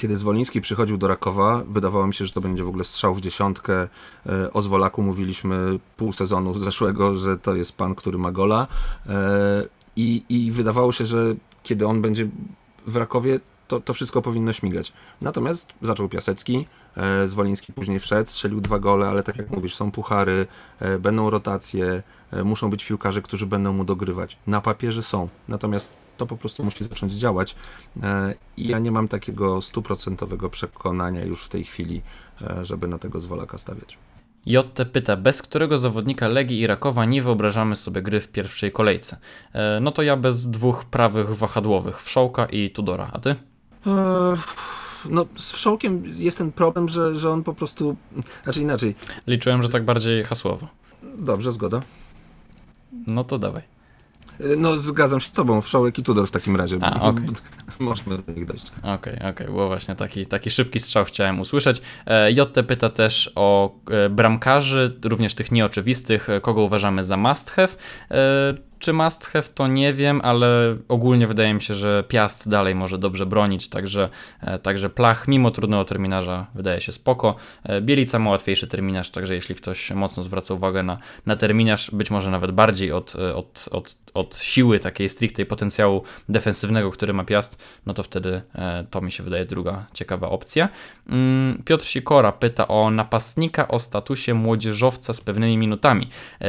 Kiedy Zwoliński przychodził do Rakowa, wydawało mi się, że to będzie w ogóle strzał w dziesiątkę. E, o Zwolaku mówiliśmy pół sezonu zeszłego, że to jest pan, który ma gola. E, I, i wydawało się, że kiedy on będzie w Rakowie, to, to wszystko powinno śmigać. Natomiast zaczął Piasecki, e, Zwoliński później wszedł, strzelił dwa gole, ale tak jak mówisz, są puchary, będą rotacje, muszą być piłkarze, którzy będą mu dogrywać. Na papierze są, natomiast to po prostu musi zacząć działać. E, I ja nie mam takiego stuprocentowego przekonania już w tej chwili, e, żeby na tego zwolaka stawiać. JT pyta, bez którego zawodnika Legii i Rakowa nie wyobrażamy sobie gry w pierwszej kolejce? E, no to ja bez dwóch prawych wahadłowych, Wszołka i Tudora, a ty? no z Wszołkiem jest ten problem, że, że on po prostu, znaczy inaczej. Liczyłem, że tak bardziej hasłowo. Dobrze, zgoda. No to dawaj. No, zgadzam się z tobą, Wszołek i Tudor w takim razie. A, okay. Możemy do nich dojść. Okej, okay, okej, okay. było właśnie taki, taki szybki strzał chciałem usłyszeć. E, JT pyta też o e, bramkarzy, również tych nieoczywistych, kogo uważamy za must have. Czy must have to nie wiem, ale ogólnie wydaje mi się, że Piast dalej może dobrze bronić, także, e, także Plach mimo trudnego terminarza wydaje się spoko. E, Bielica ma łatwiejszy terminarz, także jeśli ktoś mocno zwraca uwagę na, na terminarz, być może nawet bardziej od, e, od, od, od siły takiej strictej potencjału defensywnego, który ma Piast, no to wtedy to mi się wydaje druga ciekawa opcja. Mm, Piotr Sikora pyta o napastnika o statusie młodzieżowca z pewnymi minutami.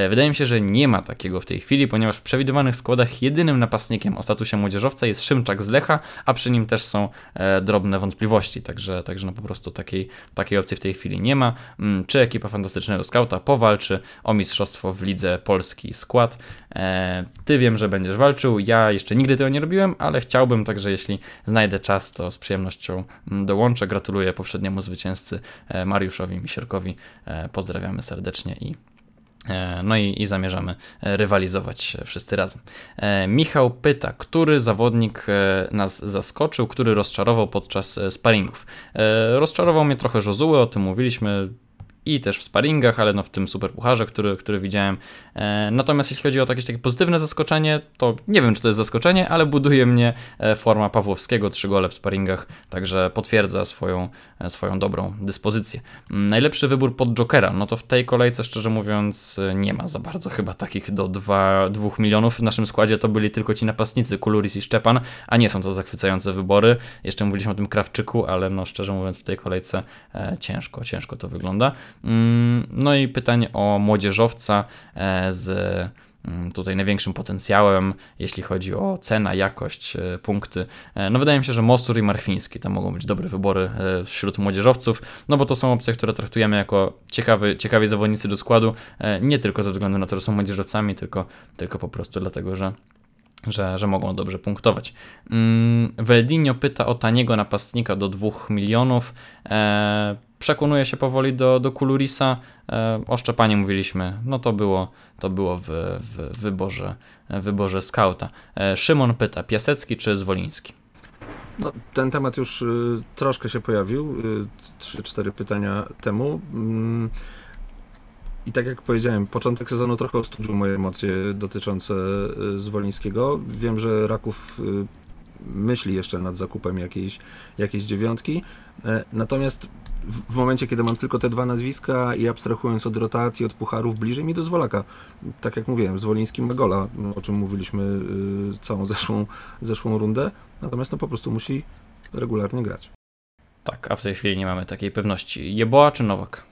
Wydaje mi się, że nie ma takiego w tej chwili, ponieważ w przewidywanych składach jedynym napastnikiem o statusie młodzieżowca jest Szymczak z Lecha, a przy nim też są e, drobne wątpliwości, także, także no po prostu takiej, takiej opcji w tej chwili nie ma. Mm, czy ekipa Fantastycznego Skauta powalczy o mistrzostwo w Lidze Polski skład? Ty wiem, że będziesz walczył, ja jeszcze nigdy tego nie robiłem, ale chciałbym, także jeśli znajdę czas, to z przyjemnością mm, dołączę. Gratuluję poprzedniemu zwycięzcy e, Mariuszowi Misierkowi. E, pozdrawiamy serdecznie i E, no i, i, zamierzamy rywalizować wszyscy razem. Michał pyta, który zawodnik nas zaskoczył, który rozczarował podczas sparingów. Rozczarował mnie trochę Josue, o tym mówiliśmy i też w sparingach, ale no w tym superpucharze, który, który widziałem. E, natomiast jeśli chodzi o jakieś takie pozytywne zaskoczenie, to nie wiem, czy to jest zaskoczenie, ale buduje mnie e, forma Pawłowskiego, trzy gole w sparingach, także potwierdza swoją, e, swoją dobrą dyspozycję. Mm, najlepszy wybór pod Jokera, no to w tej kolejce, szczerze mówiąc, nie ma za bardzo chyba takich do 2, 2 milionów. W naszym składzie to byli tylko ci napastnicy, Kuluris i Szczepan, a nie są to zachwycające wybory. Jeszcze mówiliśmy o tym Krawczyku, ale no szczerze mówiąc w tej kolejce ciężko, ciężko to wygląda. Mm, no i pytanie o młodzieżowca e, z mm, tutaj największym potencjałem, jeśli chodzi o cenę, jakość, e, punkty. E, no wydaje mi się, że Mostur i Marchwiński to mogą być dobre wybory wśród młodzieżowców, no bo to są opcje, które traktujemy jako ciekawy, ciekawi zawodnicy do składu, nie tylko ze względu na to, że są młodzieżowcami, tylko, tylko po prostu dlatego, że że, że mogą dobrze punktować. Mm, Veldinho pyta o taniego napastnika do 2 milionów. E, przekonuje się powoli do, do Kulurisa. E, o Szczepanie mówiliśmy, no to było, to było w, w wyborze, wyborze skauta. E, Szymon pyta, Piasecki czy Zwoliński? No, ten temat już y, troszkę się pojawił, y, 3-4 pytania temu. Mm, i tak jak powiedziałem, początek sezonu trochę ostudził moje emocje dotyczące y, Zwolińskiego. Wiem, że Raków y, myśli jeszcze nad zakupem jakiejś, jakiejś dziewiątki. E, natomiast w momencie, kiedy mam tylko te dwa nazwiska i abstrahując od rotacji, od pucharów, bliżej mi do Zwolaka. Tak jak mówiłem, Zwoliński ma gola, o czym mówiliśmy y, całą zeszłą, zeszłą rundę. Natomiast no po prostu musi regularnie grać. Tak, a w tej chwili nie mamy takiej pewności. Jeboa czy Nowak?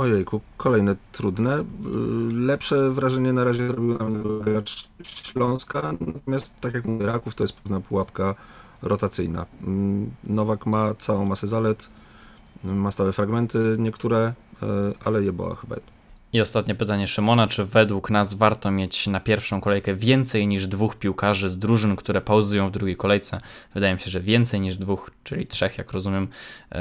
Ojejku, kolejne trudne. Y, lepsze wrażenie na razie zrobił nam gracz Śląska, natomiast tak jak mówię, Raków to jest pewna pułapka rotacyjna. Mm, Nowak ma całą masę zalet, ma stałe fragmenty niektóre, y, ale jeboła chyba. I ostatnie pytanie Szymona, czy według nas warto mieć na pierwszą kolejkę więcej niż dwóch piłkarzy z drużyn, które pauzują w drugiej kolejce? Wydaje mi się, że więcej niż dwóch, czyli trzech, jak rozumiem, y,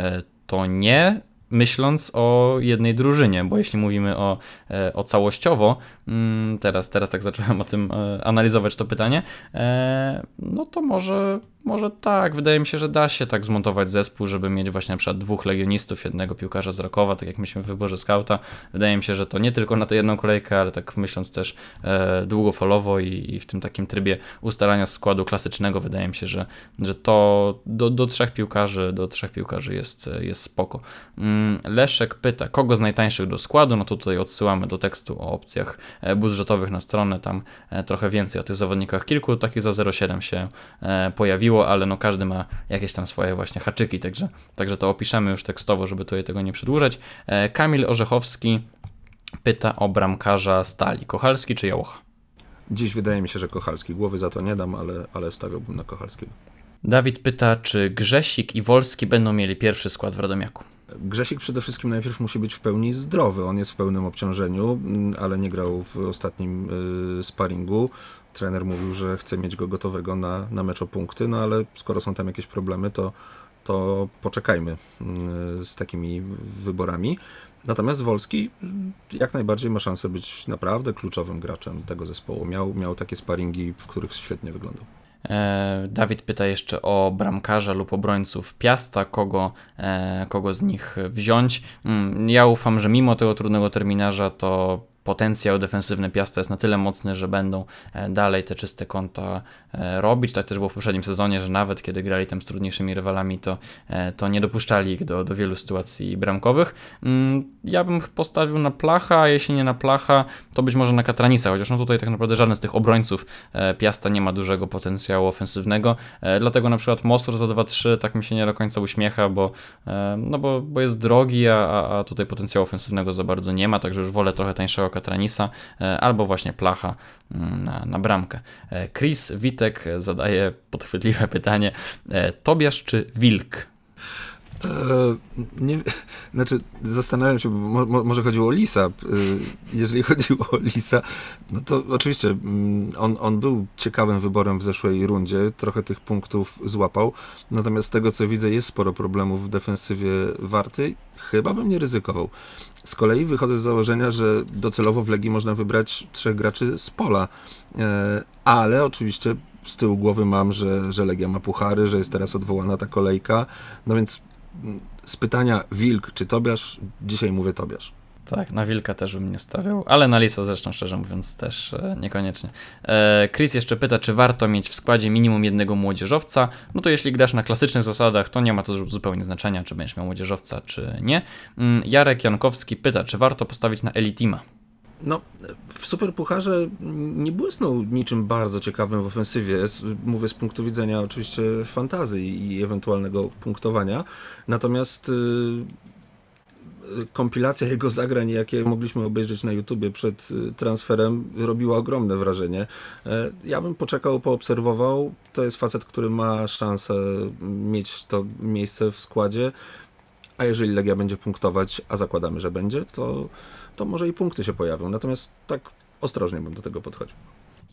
to nie myśląc o jednej drużynie, bo jeśli mówimy o, e, o całościowo, teraz, teraz tak zacząłem o tym e, analizować to pytanie, e, no to może może tak, wydaje mi się, że da się tak zmontować zespół, żeby mieć właśnie na przykład dwóch legionistów, jednego piłkarza z Rakowa, tak jak myśmy w wyborze skauta. Wydaje mi się, że to nie tylko na tę jedną kolejkę, ale tak myśląc też e, długofalowo i, i, w tym takim trybie ustalania składu klasycznego, wydaje mi się, że, że to do, do trzech piłkarzy, do trzech piłkarzy jest, jest spoko. Mm, Leszek pyta, kogo z najtańszych do składu? No to tutaj odsyłamy do tekstu o opcjach budżetowych na stronę, tam e, trochę więcej o tych zawodnikach. Kilku takich za 0,7 się e, pojawiło ale no każdy ma jakieś tam swoje właśnie haczyki, także, także to opiszemy już tekstowo, żeby tutaj tego nie przedłużać. E, Kamil Orzechowski pyta o bramkarza Stali, Kochalski czy Jałocha? Dziś wydaje mi się, że Kochalski. Głowy za to nie dam, ale, ale stawiałbym na Kochalskiego. Dawid pyta, czy Grzesik i Wolski będą mieli pierwszy skład w Radomiaku? Grzesik przede wszystkim najpierw musi być w pełni zdrowy. On jest w pełnym obciążeniu, mm, ale nie grał w ostatnim y, sparingu. Trener mówił, że chce mieć go gotowego na, na mecz o punkty, no ale skoro są tam jakieś problemy, to, to poczekajmy mm, z takimi wyborami. Natomiast Wolski jak najbardziej ma szansę być naprawdę kluczowym graczem tego zespołu. Miał, miał takie sparingi, w których świetnie wyglądał. E, Dawid pyta jeszcze o bramkarza lub obrońców Piasta, kogo, e, kogo z nich wziąć. Mm, ja ufam, że mimo tego trudnego terminarza to potencjał defensywny Piasta jest na tyle mocny, że będą e, dalej te czyste konta e, robić. Tak też było w poprzednim sezonie, że nawet kiedy grali tam z trudniejszymi rywalami, to, e, to nie dopuszczali ich do, do wielu sytuacji bramkowych. Mm, ja bym postawił na Placha, a jeśli nie na Placha, to być może na Katranisa, chociaż no tutaj tak naprawdę żaden z tych obrońców Piasta nie ma dużego potencjału ofensywnego, dlatego na przykład Mosur za 2-3 tak mi się nie do końca uśmiecha, bo, no bo, bo jest drogi, a, a tutaj potencjału ofensywnego za bardzo nie ma, także już wolę trochę tańszego Katranisa e, albo właśnie Placha mm, na, na bramkę. E, Chris Witek zadaje podchwytliwe pytanie: e, Tobiasz czy Wilk? nie, znaczy, zastanawiam się, bo mo, może chodziło o Lisa. Jeżeli chodziło o Lisa, no to oczywiście mm, on, on był ciekawym wyborem w zeszłej rundzie, trochę tych punktów złapał. Natomiast z tego co widzę, jest sporo problemów w defensywie Warty. Chyba bym nie ryzykował. Z kolei wychodzę z założenia, że docelowo w Legii można wybrać trzech graczy z pola, e, ale oczywiście z tyłu głowy mam, że, że Legia ma puchary, że jest teraz odwołana ta kolejka, no więc mm, z pytania Wilk czy Tobiasz, dzisiaj mówię Tobiasz. Tak, na Wilka też bym nie stawiał, ale na Lisa zresztą szczerze mówiąc też e, niekoniecznie. E, Chris jeszcze pyta, czy warto mieć w składzie minimum jednego młodzieżowca. No to jeśli grasz na klasycznych zasadach, to nie ma to zupełnie znaczenia, czy będziesz miał młodzieżowca, czy nie. Mm, Jarek Jankowski pyta, czy warto postawić na Elitima. No, w Superpucharze nie błysnął niczym bardzo ciekawym w ofensywie. Mówię z punktu widzenia oczywiście fantazji i ewentualnego punktowania. Natomiast y, kompilacja jego zagrań, jakie mogliśmy obejrzeć na YouTubie przed y, transferem, robiła ogromne wrażenie. E, ja bym poczekał, poobserwował. To jest facet, który ma szansę mieć to miejsce w składzie. A jeżeli Legia będzie punktować, a zakładamy, że będzie, to, to może i punkty się pojawią. Natomiast tak ostrożnie bym do tego podchodził.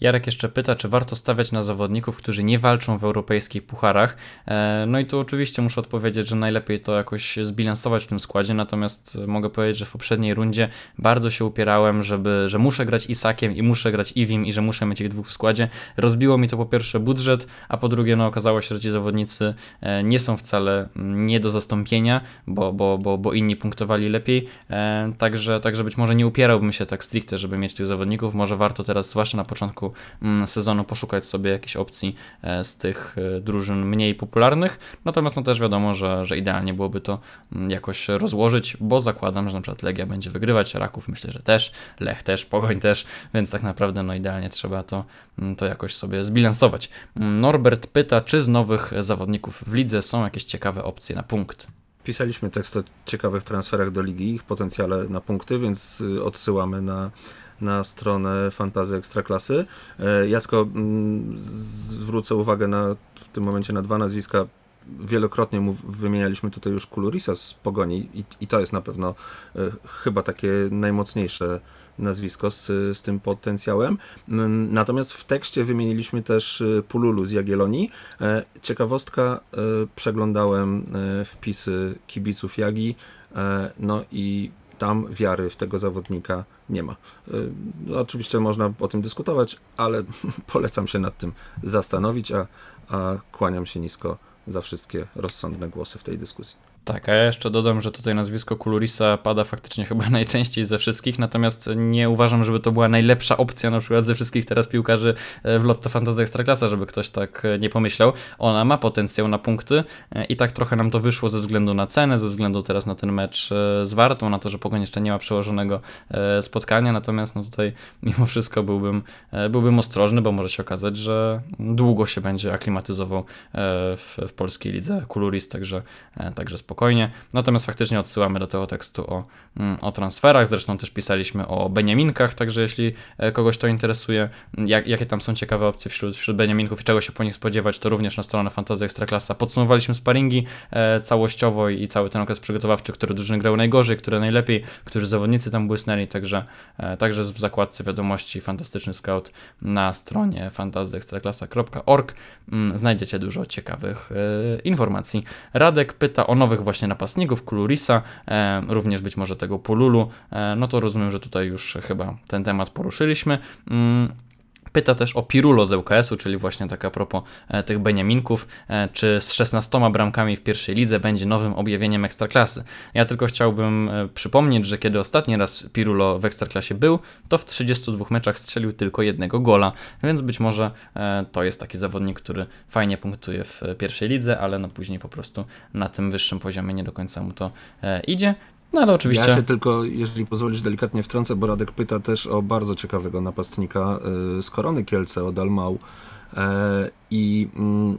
Jarek jeszcze pyta, czy warto stawiać na zawodników, którzy nie walczą w europejskich pucharach. E, no i tu oczywiście muszę odpowiedzieć, że najlepiej to jakoś zbilansować w tym składzie, natomiast mogę powiedzieć, że w poprzedniej rundzie bardzo się upierałem, żeby, że muszę grać Isakiem i muszę grać Iwim i że muszę mieć ich dwóch w składzie. Rozbiło mi to po pierwsze budżet, a po drugie no okazało się, że ci zawodnicy e, nie są wcale nie do zastąpienia, bo, bo, bo, bo inni punktowali lepiej, e, także, także być może nie upierałbym się tak stricte, żeby mieć tych zawodników, może warto teraz, zwłaszcza na początku Mm, sezonu poszukać sobie jakichś opcji e, z tych e, drużyn mniej popularnych. Natomiast no też wiadomo, że, że idealnie byłoby to mm, jakoś rozłożyć, bo zakładam, że na przykład Legia będzie wygrywać, Raków myślę, że też, Lech też, Pogoń też, więc tak naprawdę no idealnie trzeba to, mm, to jakoś sobie zbilansować. Norbert pyta, czy z nowych zawodników w lidze są jakieś ciekawe opcje na punkt. Pisaliśmy tekst o ciekawych transferach do ligi, ich potencjale na punkty, więc y, odsyłamy na na stronę Fantazy Ekstraklasy. E, ja tylko mm, zwrócę uwagę na, w tym momencie na dwa nazwiska. Wielokrotnie mu wymienialiśmy tutaj już Kulurisa z Pogoni i, i to jest na pewno e, chyba takie najmocniejsze nazwisko z, z tym potencjałem. Mm, natomiast w tekście wymieniliśmy też e, Pululu z Jagiellonii. Ciekawostka, przeglądałem wpisy kibiców Jagi, no i tam wiary w tego zawodnika nie ma. Y, no, oczywiście można o tym dyskutować, ale polecam się nad tym zastanowić, a, a kłaniam się nisko za wszystkie rozsądne głosy w tej dyskusji. Tak, a ja jeszcze dodam, że tutaj nazwisko Kulurisa pada faktycznie chyba najczęściej ze wszystkich, natomiast nie uważam, żeby to była najlepsza opcja na przykład ze wszystkich teraz piłkarzy e, w Lotto Fantasy Ekstraklasa, żeby ktoś tak e, nie pomyślał. Ona ma potencjał na punkty e, i tak trochę nam to wyszło ze względu na cenę, ze względu teraz na ten mecz z Wartą, na to, że Pogoń jeszcze nie ma przełożonego spotkania, natomiast no tutaj mimo wszystko byłbym, byłbym ostrożny, bo może się okazać, że długo się będzie aklimatyzował w, w polskiej lidze Kuluris, także, także spokojnie spokojnie. Natomiast faktycznie odsyłamy do tego tekstu o, mm, o transferach. Zresztą też pisaliśmy o Beniaminkach, także jeśli e, kogoś to interesuje, jak, jakie tam są ciekawe opcje wśród, wśród Beniaminków i czego się po nich spodziewać, to również na stronę Fantasy Ekstraklasa podsumowaliśmy sparingi e, całościowo i cały ten okres przygotowawczy, które drużyny grały najgorzej, które najlepiej, którzy zawodnicy tam błysnęli, także, e, także w zakładce wiadomości Fantastyczny Scout na stronie fantazyekstraklasa.org mm, znajdziecie dużo ciekawych e, informacji. Radek pyta o nowych właśnie napastników, Kulurisa, e, również być może tego Pululu, e, no to rozumiem, że tutaj już chyba ten temat poruszyliśmy. Pyta też o Pirulo z ŁKS-u, czyli właśnie tak a propos e, tych Beniaminków, e, czy z 16 bramkami w pierwszej lidze będzie nowym objawieniem Ekstraklasy. Ja tylko chciałbym e, przypomnieć, że kiedy ostatni raz Pirulo w Ekstraklasie był, to w 32 meczach strzelił tylko jednego gola, więc być może to jest taki zawodnik, który fajnie punktuje w pierwszej lidze, ale no później po prostu na tym wyższym poziomie nie do końca mu to idzie. No ale oczywiście... Ja się tylko, jeżeli pozwolisz, delikatnie wtrącę, bo Radek pyta też o bardzo ciekawego napastnika y, z Korony Kielce, o Dalmau. E, I mm,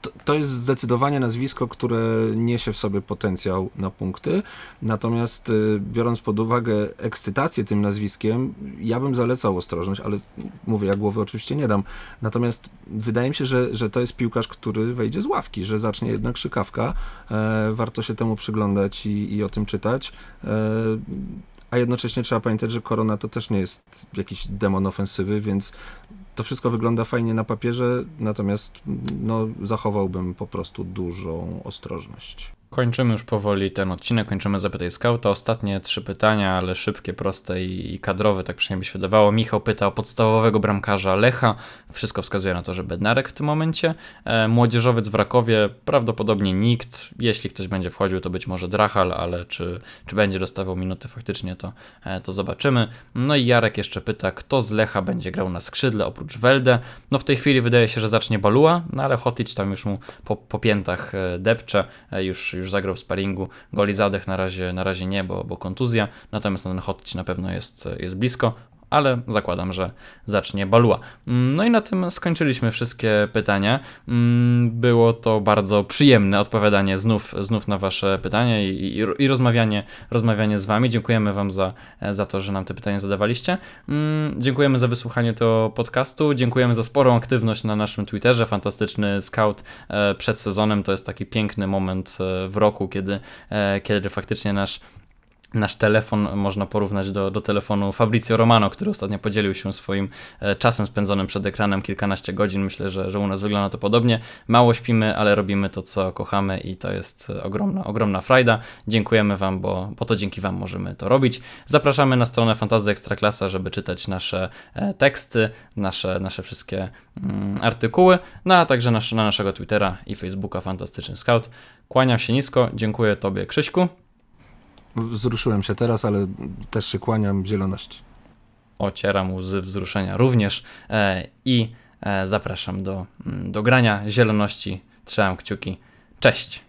to, to jest zdecydowanie nazwisko, które niesie w sobie potencjał na punkty. Natomiast y, biorąc pod uwagę ekscytację tym nazwiskiem, ja bym zalecał ostrożność, ale mówię, ja głowy oczywiście nie dam. Natomiast wydaje mi się, że, że to jest piłkarz, który wejdzie z ławki, że zacznie jednak szykawka. E, warto się temu przyglądać i, i o tym czytać. E, a jednocześnie trzeba pamiętać, że Korona to też nie jest jakiś demon ofensywy, więc to wszystko wygląda fajnie na papierze, natomiast no, zachowałbym po prostu dużą ostrożność. Kończymy już powoli ten odcinek, kończymy Zapytaj Skauta. Ostatnie trzy pytania, ale szybkie, proste i kadrowe, tak przynajmniej się wydawało. Michał pyta o podstawowego bramkarza Lecha. Wszystko wskazuje na to, że Bednarek w tym momencie. E, młodzieżowiec w Rakowie, prawdopodobnie nikt. Jeśli ktoś będzie wchodził, to być może Drachal, ale czy, czy będzie dostawał minuty faktycznie, to, e, to zobaczymy. No i Jarek jeszcze pyta, kto z Lecha będzie grał na skrzydle oprócz Welde. No w tej chwili wydaje się, że zacznie Balua, no ale Hotic tam już mu po, po piętach e, depcze, e, już, już zagrał w sparingu. Goli zadech na razie, na razie nie, bo, bo kontuzja, natomiast no, ten Hotic na pewno jest, jest blisko. Ale zakładam, że zacznie Balua. Mm, No i na tym skończyliśmy wszystkie pytania. Mm, Było to bardzo przyjemne odpowiadanie znów, znów na Wasze pytania i, i, i rozmawianie, rozmawianie z Wami. Dziękujemy Wam za, za to, że nam te pytania zadawaliście. Mm, Dziękujemy za wysłuchanie tego podcastu. Dziękujemy za sporą aktywność na naszym Twitterze. Fantastyczny scout e, przed sezonem to jest taki piękny moment e, w roku, kiedy, e, kiedy faktycznie nasz Nasz telefon można porównać do, do telefonu Fabrizio Romano, który ostatnio podzielił się swoim e, czasem spędzonym przed ekranem kilkanaście godzin. Myślę, że, że u nas wygląda to podobnie. Mało śpimy, ale robimy to, co kochamy i to jest ogromna, ogromna frajda. Dziękujemy Wam, bo, bo to dzięki Wam możemy to robić. Zapraszamy na stronę Fantazy Ekstraklasa, żeby czytać nasze e, teksty, nasze, nasze wszystkie mm, artykuły, no a także nasz, na naszego Twittera i Facebooka Fantastyczny Scout. Kłaniam się nisko, dziękuję Tobie Krzyśku. Wzruszyłem się teraz, ale też się kłaniam zieloności. ocieram łzy wzruszenia również e, i e, zapraszam do, mm, do grania zieloności. Trzymam kciuki. Cześć!